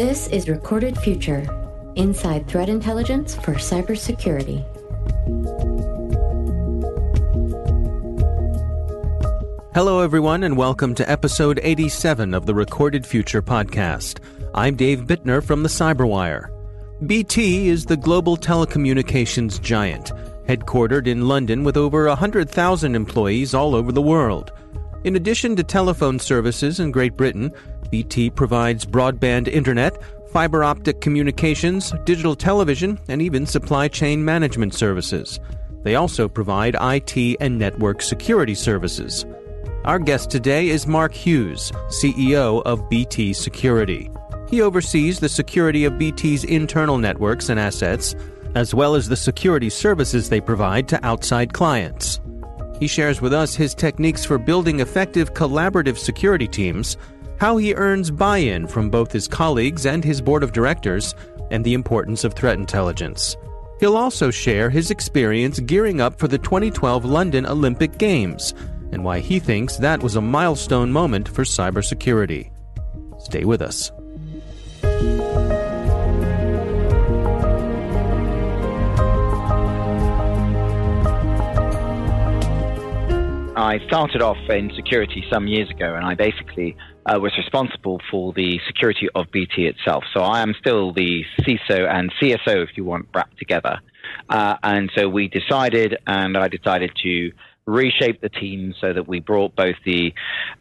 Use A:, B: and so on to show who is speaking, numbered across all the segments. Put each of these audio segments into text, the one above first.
A: This is Recorded Future Inside Threat Intelligence for Cybersecurity.
B: Hello, everyone, and welcome to episode 87 of the Recorded Future podcast. I'm Dave Bittner from the Cyberwire. BT is the global telecommunications giant, headquartered in London with over 100,000 employees all over the world. In addition to telephone services in Great Britain, BT provides broadband internet, fiber optic communications, digital television, and even supply chain management services. They also provide IT and network security services. Our guest today is Mark Hughes, CEO of BT Security. He oversees the security of BT's internal networks and assets, as well as the security services they provide to outside clients. He shares with us his techniques for building effective collaborative security teams, how he earns buy in from both his colleagues and his board of directors, and the importance of threat intelligence. He'll also share his experience gearing up for the 2012 London Olympic Games and why he thinks that was a milestone moment for cybersecurity. Stay with us.
C: I started off in security some years ago, and I basically uh, was responsible for the security of BT itself. So I am still the CISO and CSO, if you want, wrapped together. Uh, and so we decided, and I decided to reshape the team so that we brought both the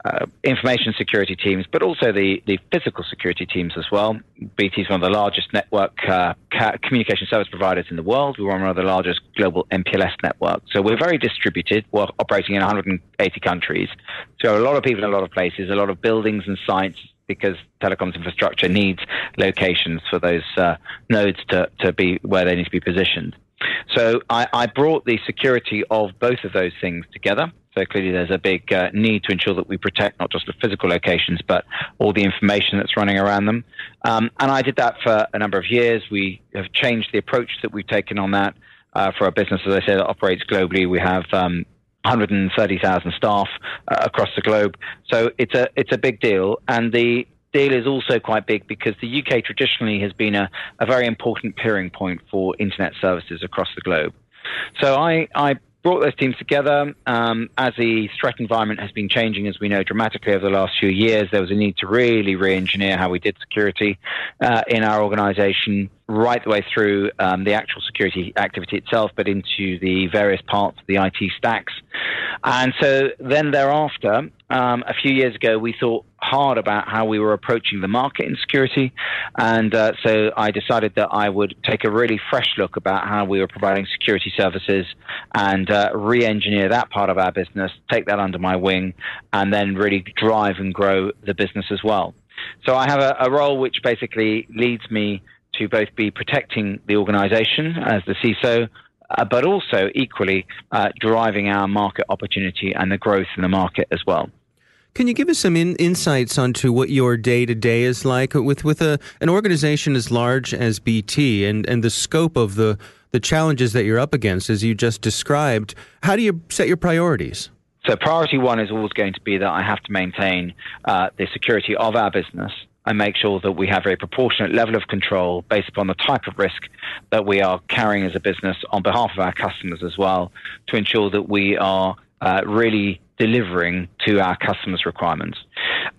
C: uh, information security teams, but also the, the physical security teams as well. BT is one of the largest network uh, ca- communication service providers in the world. We're one of the largest global MPLS networks. So we're very distributed. We're operating in 180 countries. So a lot of people in a lot of places, a lot of buildings and sites because telecoms infrastructure needs locations for those uh, nodes to, to be where they need to be positioned. So I, I, brought the security of both of those things together. So clearly, there's a big uh, need to ensure that we protect not just the physical locations, but all the information that's running around them. Um, and I did that for a number of years. We have changed the approach that we've taken on that uh, for our business, as I said, that operates globally. We have um, 130,000 staff uh, across the globe. So it's a it's a big deal, and the deal is also quite big because the UK traditionally has been a, a very important peering point for internet services across the globe. So I, I brought those teams together. Um, as the threat environment has been changing, as we know, dramatically over the last few years, there was a need to really re engineer how we did security uh, in our organization, right the way through um, the actual security activity itself, but into the various parts of the IT stacks. And so then thereafter, um, a few years ago, we thought hard about how we were approaching the market in security. And uh, so I decided that I would take a really fresh look about how we were providing security services and uh, re engineer that part of our business, take that under my wing, and then really drive and grow the business as well. So I have a, a role which basically leads me to both be protecting the organization as the CISO, uh, but also equally uh, driving our market opportunity and the growth in the market as well.
B: Can you give us some in, insights onto what your day to day is like with with a an organization as large as BT and and the scope of the the challenges that you're up against as you just described? How do you set your priorities?
C: So priority one is always going to be that I have to maintain uh, the security of our business and make sure that we have a proportionate level of control based upon the type of risk that we are carrying as a business on behalf of our customers as well to ensure that we are uh, really delivering to our customers' requirements.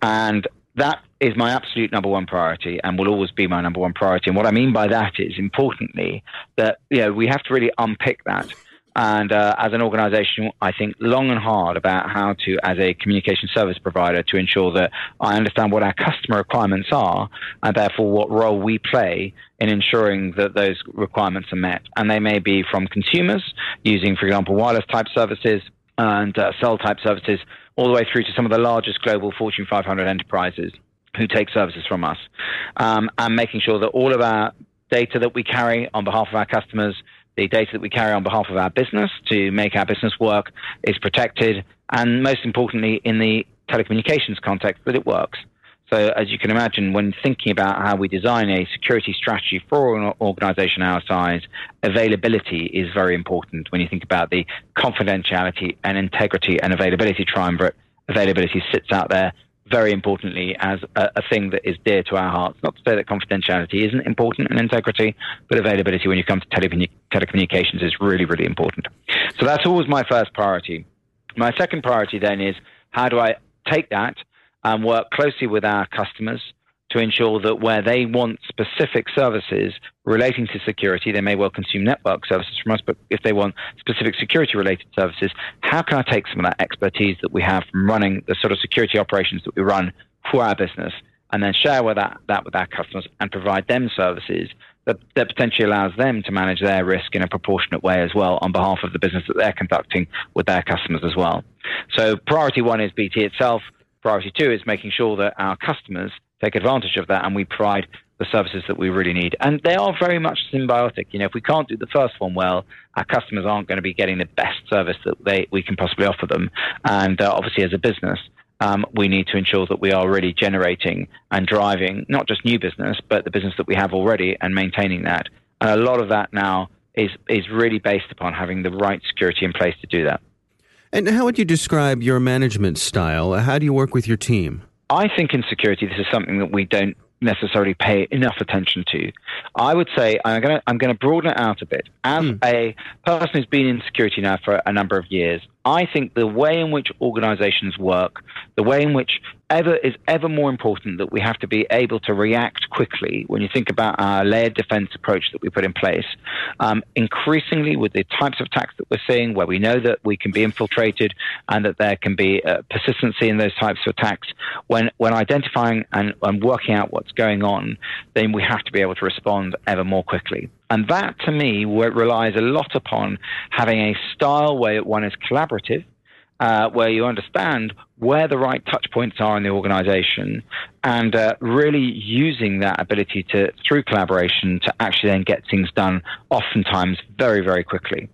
C: And that is my absolute number one priority and will always be my number one priority. And what I mean by that is importantly that you know we have to really unpick that. And uh, as an organization, I think long and hard about how to, as a communication service provider, to ensure that I understand what our customer requirements are and therefore what role we play in ensuring that those requirements are met. And they may be from consumers using, for example, wireless type services, and uh, cell type services, all the way through to some of the largest global Fortune 500 enterprises who take services from us, um, and making sure that all of our data that we carry on behalf of our customers, the data that we carry on behalf of our business to make our business work, is protected, and most importantly, in the telecommunications context, that it works. So, as you can imagine, when thinking about how we design a security strategy for an organization our size, availability is very important. When you think about the confidentiality and integrity and availability triumvirate, availability sits out there very importantly as a, a, thing that is dear to our hearts. Not to say that confidentiality isn't important and integrity, but availability when you come to telecommunications is really, really important. So that's always my first priority. My second priority then is how do I take that and work closely with our customers to ensure that where they want specific services relating to security, they may well consume network services from us, but if they want specific security related services, how can I take some of that expertise that we have from running the sort of security operations that we run for our business and then share with that, that with our customers and provide them services that, that potentially allows them to manage their risk in a proportionate way as well on behalf of the business that they're conducting with their customers as well. So priority one is BT itself. Priority two is making sure that our customers take advantage of that and we provide the services that we really need. And they are very much symbiotic. You know, if we can't do the first one well, our customers aren't going to be getting the best service that they we can possibly offer them. And uh, obviously, as a business, um, we need to ensure that we are really generating and driving not just new business, but the business that we have already and maintaining that. And a lot of that now is is really based upon having the right security in place to do that.
B: And how would you describe your management style? How do you work with your team?
C: I think in security, this is something that we don't necessarily pay enough attention to. I would say I'm going to I'm going to broaden it out a bit. As mm. a person who's been in security now for a number of years, I think the way in which organizations work, the way in which ever is ever more important that we have to be able to react quickly when you think about our layered defense approach that we put in place. Um, increasingly, with the types of attacks that we're seeing, where we know that we can be infiltrated and that there can be uh, persistency in those types of attacks, when, when identifying and, and working out what's going on, then we have to be able to respond ever more quickly. And that, to me, relies a lot upon having a style where one is collaborative, uh, where you understand where the right touch points are in the organization and uh, really using that ability to, through collaboration, to actually then get things done, oftentimes very, very quickly.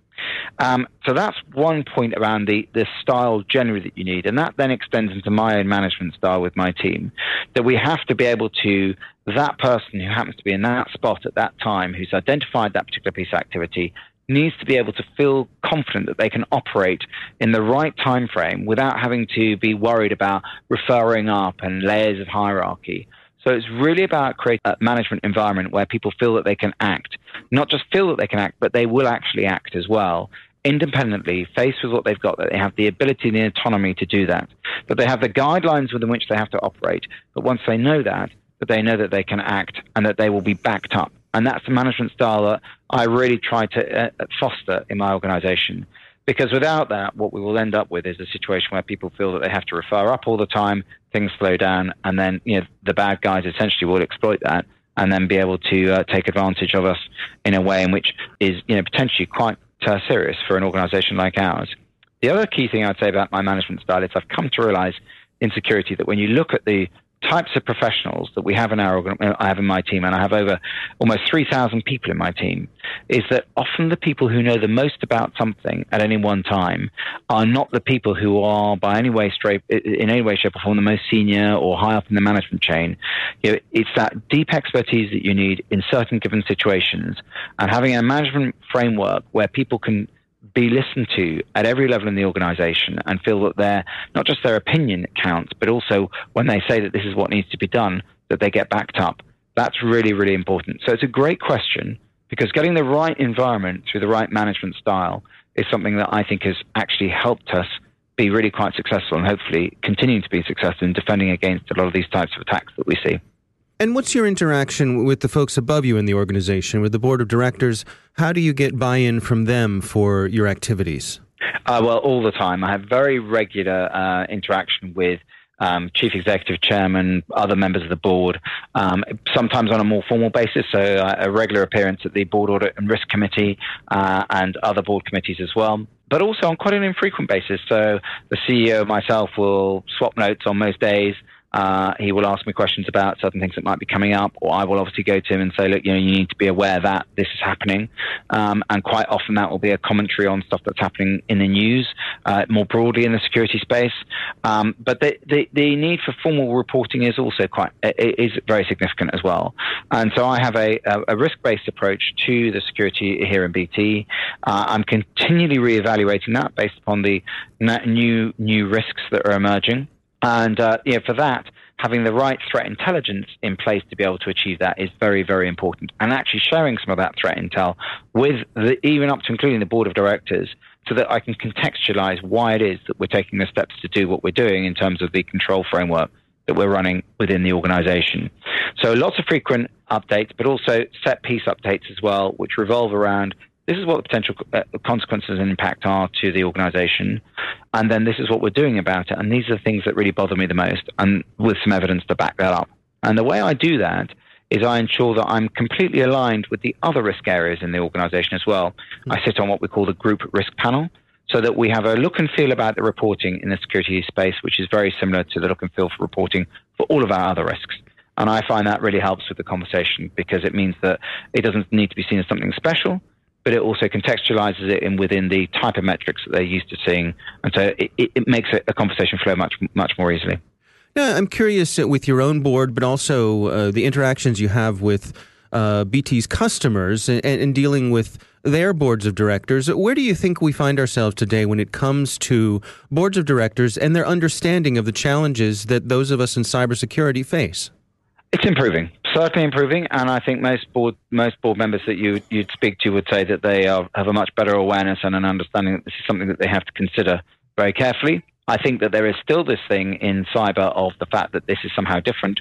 C: Um, so that's one point around the, the style generally that you need. And that then extends into my own management style with my team. That we have to be able to, that person who happens to be in that spot at that time, who's identified that particular piece of activity, needs to be able to feel confident that they can operate in the right time frame without having to be worried about referring up and layers of hierarchy. So it's really about creating a management environment where people feel that they can act, not just feel that they can act, but they will actually act as well independently, faced with what they've got, that they have the ability and the autonomy to do that, that they have the guidelines within which they have to operate. But once they know that they know that they can act and that they will be backed up. And that's the management style that I really try to uh, foster in my organization. Because without that, what we will end up with is a situation where people feel that they have to refer up all the time, things slow down, and then you know the bad guys essentially will exploit that and then be able to uh, take advantage of us in a way in which is you know potentially quite uh, serious for an organisation like ours. The other key thing I'd say about my management style is I've come to realise in security that when you look at the types of professionals that we have in our uh, I have in my team, and I have over almost 3,000 people in my team, is that often the people who know the most about something at any one time are not the people who are by any way straight in any way, shape, or form the most senior or high up in the management chain. You know, it's that deep expertise that you need in certain given situations, and having a management framework where people can be listened to at every level in the organization and feel that their not just their opinion counts, but also when they say that this is what needs to be done, that they get backed up. That's really, really important. So it's a great question because getting the right environment through the right management style is something that I think has actually helped us be really quite successful and hopefully continuing to be successful in defending against a lot of these types of attacks that we see.
B: And what's your interaction with the folks above you in the organization, with the board of directors? How do you get buy in from them for your activities?
C: Uh, well, all the time. I have very regular uh, interaction with um, chief executive chairman, other members of the board, um, sometimes on a more formal basis, so uh, a regular appearance at the board audit and risk committee uh, and other board committees as well. But also on quite an infrequent basis. So the CEO myself will swap notes on most days. Uh, he will ask me questions about certain things that might be coming up, or I will obviously go to him and say, look, you know, you need to be aware that this is happening. Um, and quite often that will be a commentary on stuff that's happening in the news, uh, more broadly in the security space. Um, but the, the, the, need for formal reporting is also quite, is very significant as well. And so I have a, a risk-based approach to the security here in BT. Uh, I'm continually re-evaluating that based upon the new, new risks that are emerging. And uh, for that, having the right threat intelligence in place to be able to achieve that is very, very important. And actually sharing some of that threat intel with the, even up to including the board of directors so that I can contextualize why it is that we're taking the steps to do what we're doing in terms of the control framework that we're running within the organization. So lots of frequent updates, but also set piece updates as well, which revolve around this is what the potential uh, consequences and impact are to the organization. And then this is what we're doing about it. And these are the things that really bother me the most, and with some evidence to back that up. And the way I do that is I ensure that I'm completely aligned with the other risk areas in the organization as well. Mm-hmm. I sit on what we call the group risk panel so that we have a look and feel about the reporting in the security space, which is very similar to the look and feel for reporting for all of our other risks. And I find that really helps with the conversation because it means that it doesn't need to be seen as something special, but it also contextualizes it in within the type of metrics that they're used to seeing. And so it, it makes a conversation flow much, much more easily.
B: Yeah, I'm curious uh, with your own board, but also uh, the interactions you have with uh, BT's customers and, and, dealing with their boards of directors. Where do you think we find ourselves today when it comes to boards of directors and their understanding of the challenges that those of us in cybersecurity face?
C: It's improving, certainly improving, and I think most board most board members that you you'd speak to would say that they are, have a much better awareness and an understanding that this is something that they have to consider very carefully. I think that there is still this thing in cyber of the fact that this is somehow different.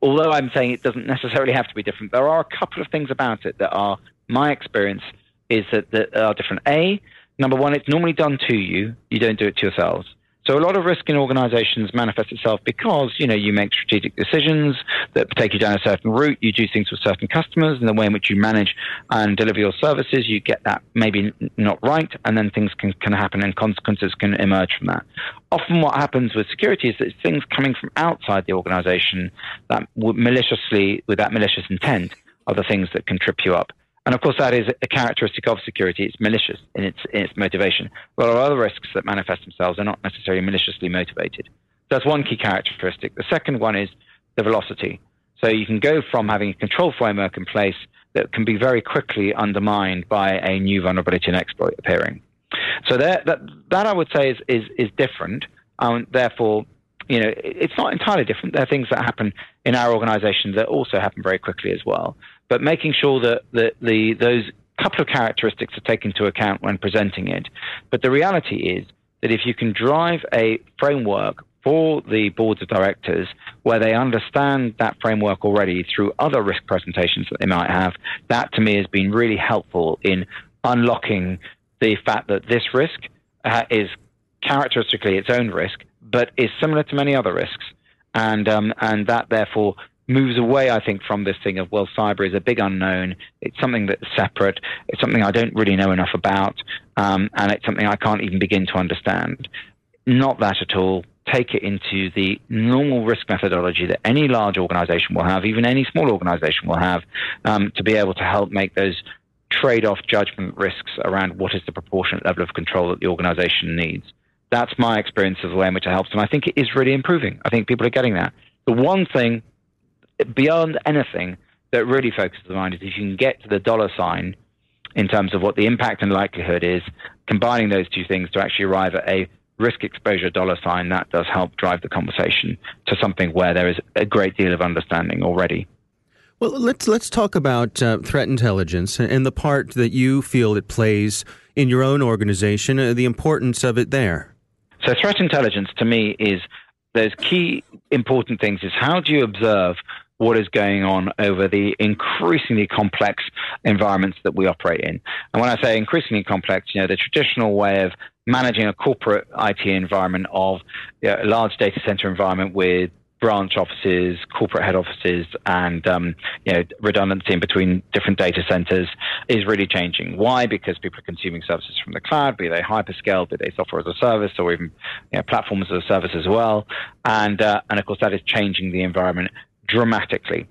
C: Although I'm saying it doesn't necessarily have to be different, there are a couple of things about it that are my experience is that, that are different. A, number one, it's normally done to you. You don't do it to yourselves. So a lot of risk in organizations manifests itself because, you know, you make strategic decisions that take you down a certain route. You do things with certain customers and the way in which you manage and deliver your services, you get that maybe not right. And then things can, can happen and consequences can emerge from that. Often what happens with security is that things coming from outside the organization that maliciously, with that malicious intent, are the things that can trip you up. And of course, that is a characteristic of security. It's malicious in its, in its motivation. A lot of other risks that manifest themselves are not necessarily maliciously motivated. That's one key characteristic. The second one is the velocity. So you can go from having a control framework in place that can be very quickly undermined by a new vulnerability and exploit appearing. So that, that, that I would say is, is, is different. Um, therefore, you know, it's not entirely different. There are things that happen in our organization that also happen very quickly as well but making sure that, that the, those couple of characteristics are taken into account when presenting it. But the reality is that if you can drive a framework for the boards of directors where they understand that framework already through other risk presentations that they might have, that to me has been really helpful in unlocking the fact that this risk uh, is characteristically its own risk, but is similar to many other risks. And, um, and that therefore moves away, I think, from this thing of, well, cyber is a big unknown. It's something that's separate. It's something I don't really know enough about. Um, and it's something I can't even begin to understand. Not that at all. Take it into the normal risk methodology that any large organization will have, even any small organization will have, um, to be able to help make those trade off judgment risks around what is the proportionate level of control that the organization needs. That's my experience of the way in which it helps. And I think it is really improving. I think people are getting that. The one thing beyond anything that really focuses the mind is if you can get to the dollar sign in terms of what the impact and likelihood is, combining those two things to actually arrive at a risk exposure dollar sign, that does help drive the conversation to something where there is a great deal of understanding already.
B: Well, let's let's talk about uh, threat intelligence and the part that you feel it plays in your own organization, uh, the importance of it there.
C: So, threat intelligence to me is those key important things is how do you observe what is going on over the increasingly complex environments that we operate in. And when I say increasingly complex, you know, the traditional way of managing a corporate IT environment of you know, a large data center environment with branch offices, corporate head offices, and um, you know redundancy in between different data centers is really changing. Why? Because people are consuming services from the cloud, be they hyperscale, be they software as a service, or even you know, platforms as a service as well. And uh, and of course that is changing the environment dramatically.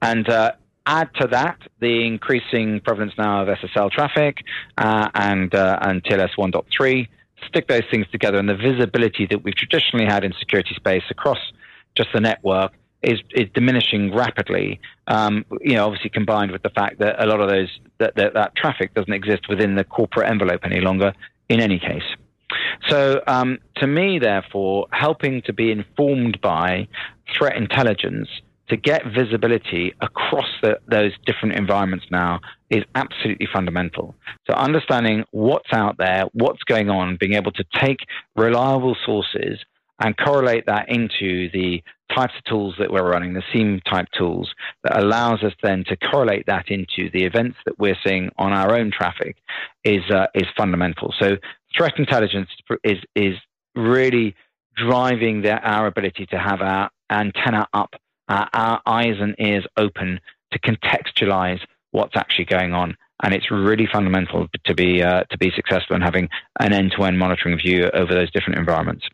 C: And uh, add to that the increasing prevalence now of SSL traffic uh, and uh, and TLS 1.3. Stick those things together, and the visibility that we've traditionally had in security space across just the network is is diminishing rapidly. Um, you know, obviously combined with the fact that a lot of those that, that, that traffic doesn't exist within the corporate envelope any longer. In any case, so um, to me, therefore, helping to be informed by threat intelligence to get visibility across the, those different environments now is absolutely fundamental. So understanding what's out there, what's going on, being able to take reliable sources and correlate that into the types of tools that we're running, the SIEM type tools, that allows us then to correlate that into the events that we're seeing on our own traffic is uh, is fundamental. So threat intelligence is is really driving the, our ability to have our antenna up, uh, our eyes and ears open to contextualize what's actually going on. And it's really fundamental to be uh, to be successful in having an end-to-end monitoring view over those different environments.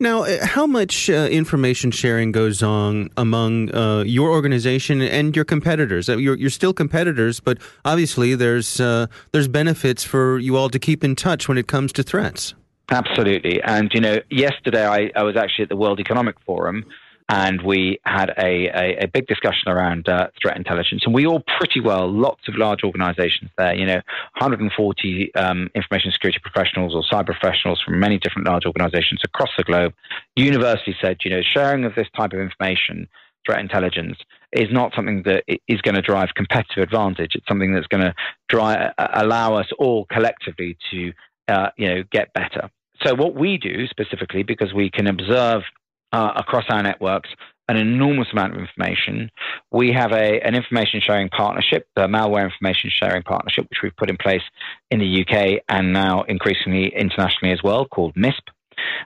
B: Now, uh, how much uh, information sharing goes on among uh, your organization and your competitors? Uh, you're, you're, still competitors, but obviously there's uh, there's benefits for you all to keep in touch when it comes to threats.
C: Absolutely, and you know, yesterday I, I was actually at the World Economic Forum and we had a, a, a big discussion around uh, threat intelligence. And we all pretty well, lots of large organizations there, you know, 140 um, information security professionals or cyber professionals from many different large organizations across the globe, universally said, you know, sharing of this type of information, threat intelligence, is not something that is going to drive competitive advantage. It's something that's going to drive, allow us all collectively to, uh, you know, get better. So what we do specifically, because we can observe uh, across our networks an enormous amount of information. We have a, an information sharing partnership, the malware information sharing partnership, which we've put in place in the UK and now increasingly internationally as well, called MISP.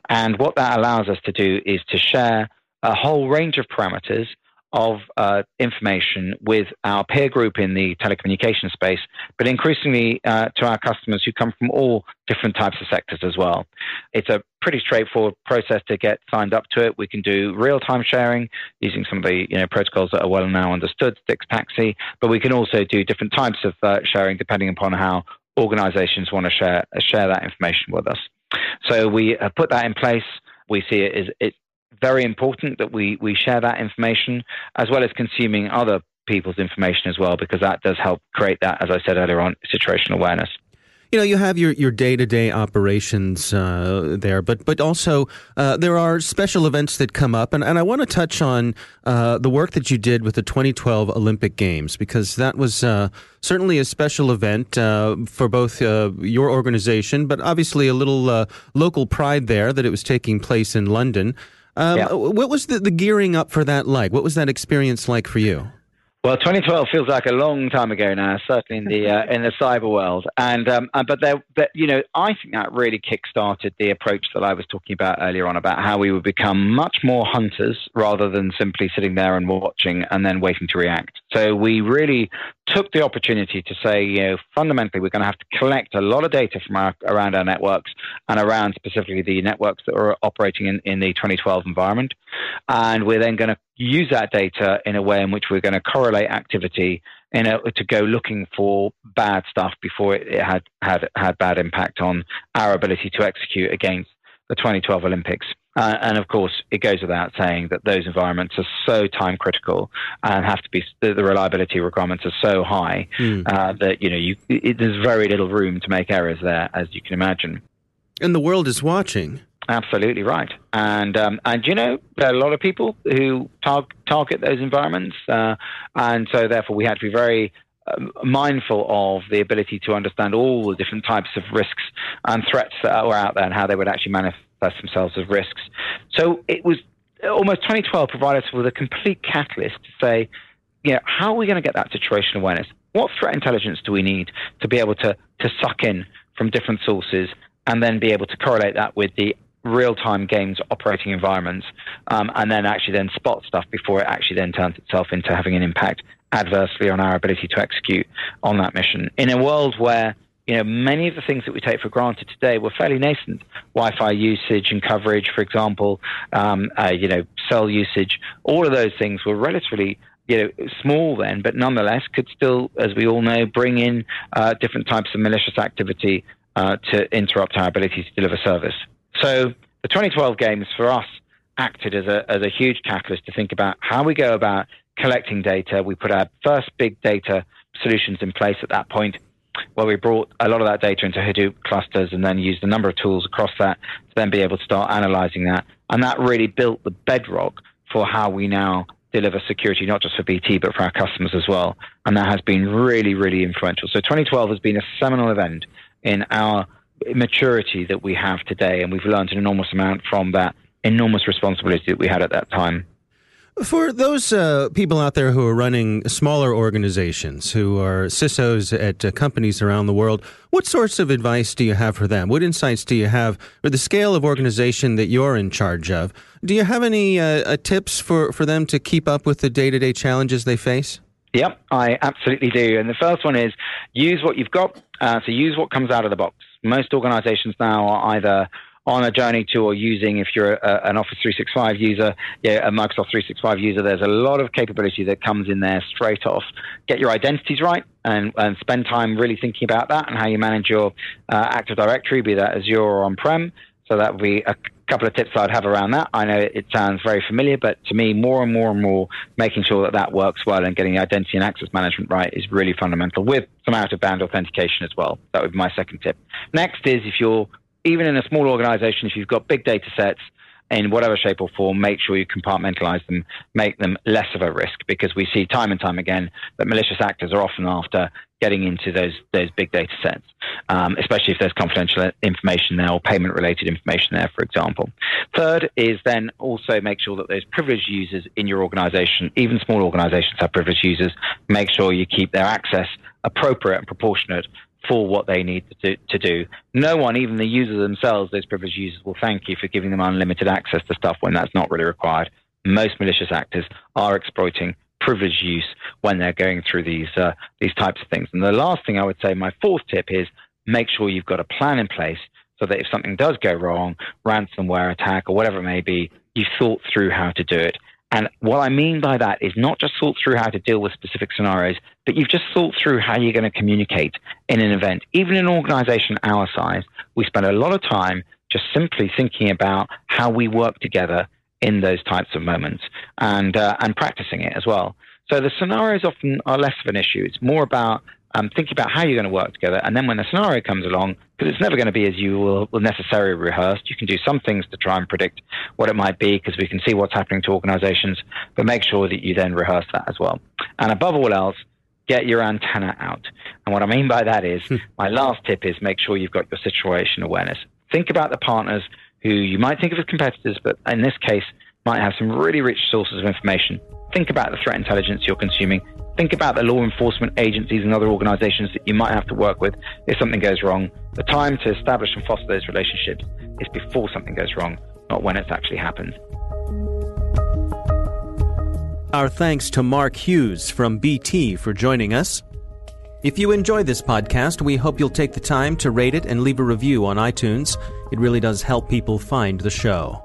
C: And what that allows us to do is to share a whole range of parameters of uh, information with our peer group in the telecommunications space, but increasingly uh, to our customers who come from all different types of sectors as well. It's a pretty straightforward process to get signed up to it. We can do real-time sharing using some of the you know, protocols that are well now understood, STIX, TAXII, but we can also do different types of uh, sharing depending upon how organizations want to share, share that information with us. So we put that in place. We see it as it very important that we, we share that information as well as consuming other people's information as well, because that does help create that, as I said earlier on, situational awareness.
B: You know, you have your, your day-to-day operations uh, there, but but also uh, there are special events that come up, and, and I want to touch on uh, the work that you did with the 2012 Olympic Games because that was uh, certainly a special event uh, for both uh, your organization, but obviously a little local pride there that it was taking place in London. Um, yeah. What was the, the gearing up for that like? What was that experience like for you?
C: Well, 2012 feels like a long time ago now, certainly in the uh, in the cyber world. And um, uh, but there, but, you know, I think that really kick-started the approach that I was talking about earlier on about how we would become much more hunters rather than simply sitting there and watching and then waiting to react. So we really took the opportunity to say, you know, fundamentally, we're going to have to collect a lot of data from our, around our networks and around specifically the networks that are operating in, in the 2012 environment, and we're then going to use that data in a way in which we're going to correlate activity in a, to go looking for bad stuff before it, it had, had had bad impact on our ability to execute against the 2012 Olympics. Uh, and of course, it goes without saying that those environments are so time critical and have to be the, the reliability requirements are so high mm. uh, that you know you, it, there's very little room to make errors there, as you can imagine.
B: And the world is watching.
C: Absolutely right. And um, and you know there are a lot of people who tar- target those environments, uh, and so therefore we had to be very uh, mindful of the ability to understand all the different types of risks and threats that were out there and how they would actually manifest themselves as risks. So it was almost 2012 provided us with a complete catalyst to say, you know, how are we going to get that situational awareness? What threat intelligence do we need to be able to to suck in from different sources and then be able to correlate that with the real-time games operating environments, um, and then actually then spot stuff before it actually then turns itself into having an impact adversely on our ability to execute on that mission. In a world where you know many of the things that we take for granted today were fairly nascent, Wi-Fi usage and coverage, for example, um, uh, you know cell usage, all of those things were relatively you know, small then, but nonetheless could still, as we all know, bring in uh, different types of malicious activity uh, to interrupt our ability to deliver service. So the 2012 games for us acted as a, as a huge catalyst to think about how we go about collecting data. We put our first big data solutions in place at that point where we brought a lot of that data into Hadoop clusters and then used a number of tools across that to then be able to start analyzing that. And that really built the bedrock for how we now deliver security, not just for BT, but for our customers as well. And that has been really, really influential. So 2012 has been a seminal event in our maturity that we have today. And we've learned an enormous amount from that enormous responsibility that we had at that time.
B: For those uh, people out there who are running smaller organizations, who are CISOs at uh, companies around the world, what sorts of advice do you have for them? What insights do you have for the scale of organization that you're in charge of? Do you have any uh, uh tips for, for them to keep up with the day to day challenges they face?
C: Yep, I absolutely do. And the first one is use what you've got. Uh, so use what comes out of the box. Most organizations now are either on a journey to or using if you're a, an Office 365 user, yeah, a Microsoft 365 user, there's a lot of capability that comes in there straight off. Get your identities right and, and spend time really thinking about that and how you manage your uh, Active Directory, be that Azure or on-prem. So that would be a couple of tips I'd have around that. I know it sounds very familiar, but to me, more and more and more, making sure that that works well and getting the identity and access management right is really fundamental with some out of band authentication as well. That would be my second tip. Next is if you're even in a small organization, if you've got big data sets in whatever shape or form, make sure you compartmentalize them, make them less of a risk because we see time and time again that malicious actors are often after getting into those those big data sets, um, especially if there's confidential information there or payment related information there, for example. Third is then also make sure that those privileged users in your organization, even small organizations have privileged users, make sure you keep their access appropriate and proportionate for what they need to do, to do. No one, even the users themselves, those privileged users, will thank you for giving them unlimited access to stuff when that's not really required. Most malicious actors are exploiting privileged use when they're going through these uh, these types of things. And the last thing I would say, my fourth tip is make sure you've got a plan in place so that if something does go wrong, ransomware attack or whatever it may be, you've thought through how to do it. And what I mean by that is not just thought through how to deal with specific scenarios, but you've just thought through how you're going to communicate in an event. Even in an organization our size, we spend a lot of time just simply thinking about how we work together in those types of moments and, uh, and practicing it as well. So the scenarios often are less of an issue. It's more about um, thinking about how you're going to work together. And then when the scenario comes along, because it's never going to be as you will, will necessarily rehearsed, you can do some things to try and predict what it might be because we can see what's happening to organizations, but make sure that you then rehearse that as well. And above all else, get your antenna out. And what I mean by that is, hmm. my last tip is make sure you've got your situation awareness. Think about the partners who you might think of as competitors, but in this case, might have some really rich sources of information. Think about the threat intelligence you're consuming think about the law enforcement agencies and other organizations that you might have to work with if something goes wrong. The time to establish and foster those relationships is before something goes wrong, not when it's actually happened.
B: Our thanks to Mark Hughes from BT for joining us. If you enjoy this podcast, we hope you'll take the time to rate it and leave a review on iTunes. It really does help people find the show.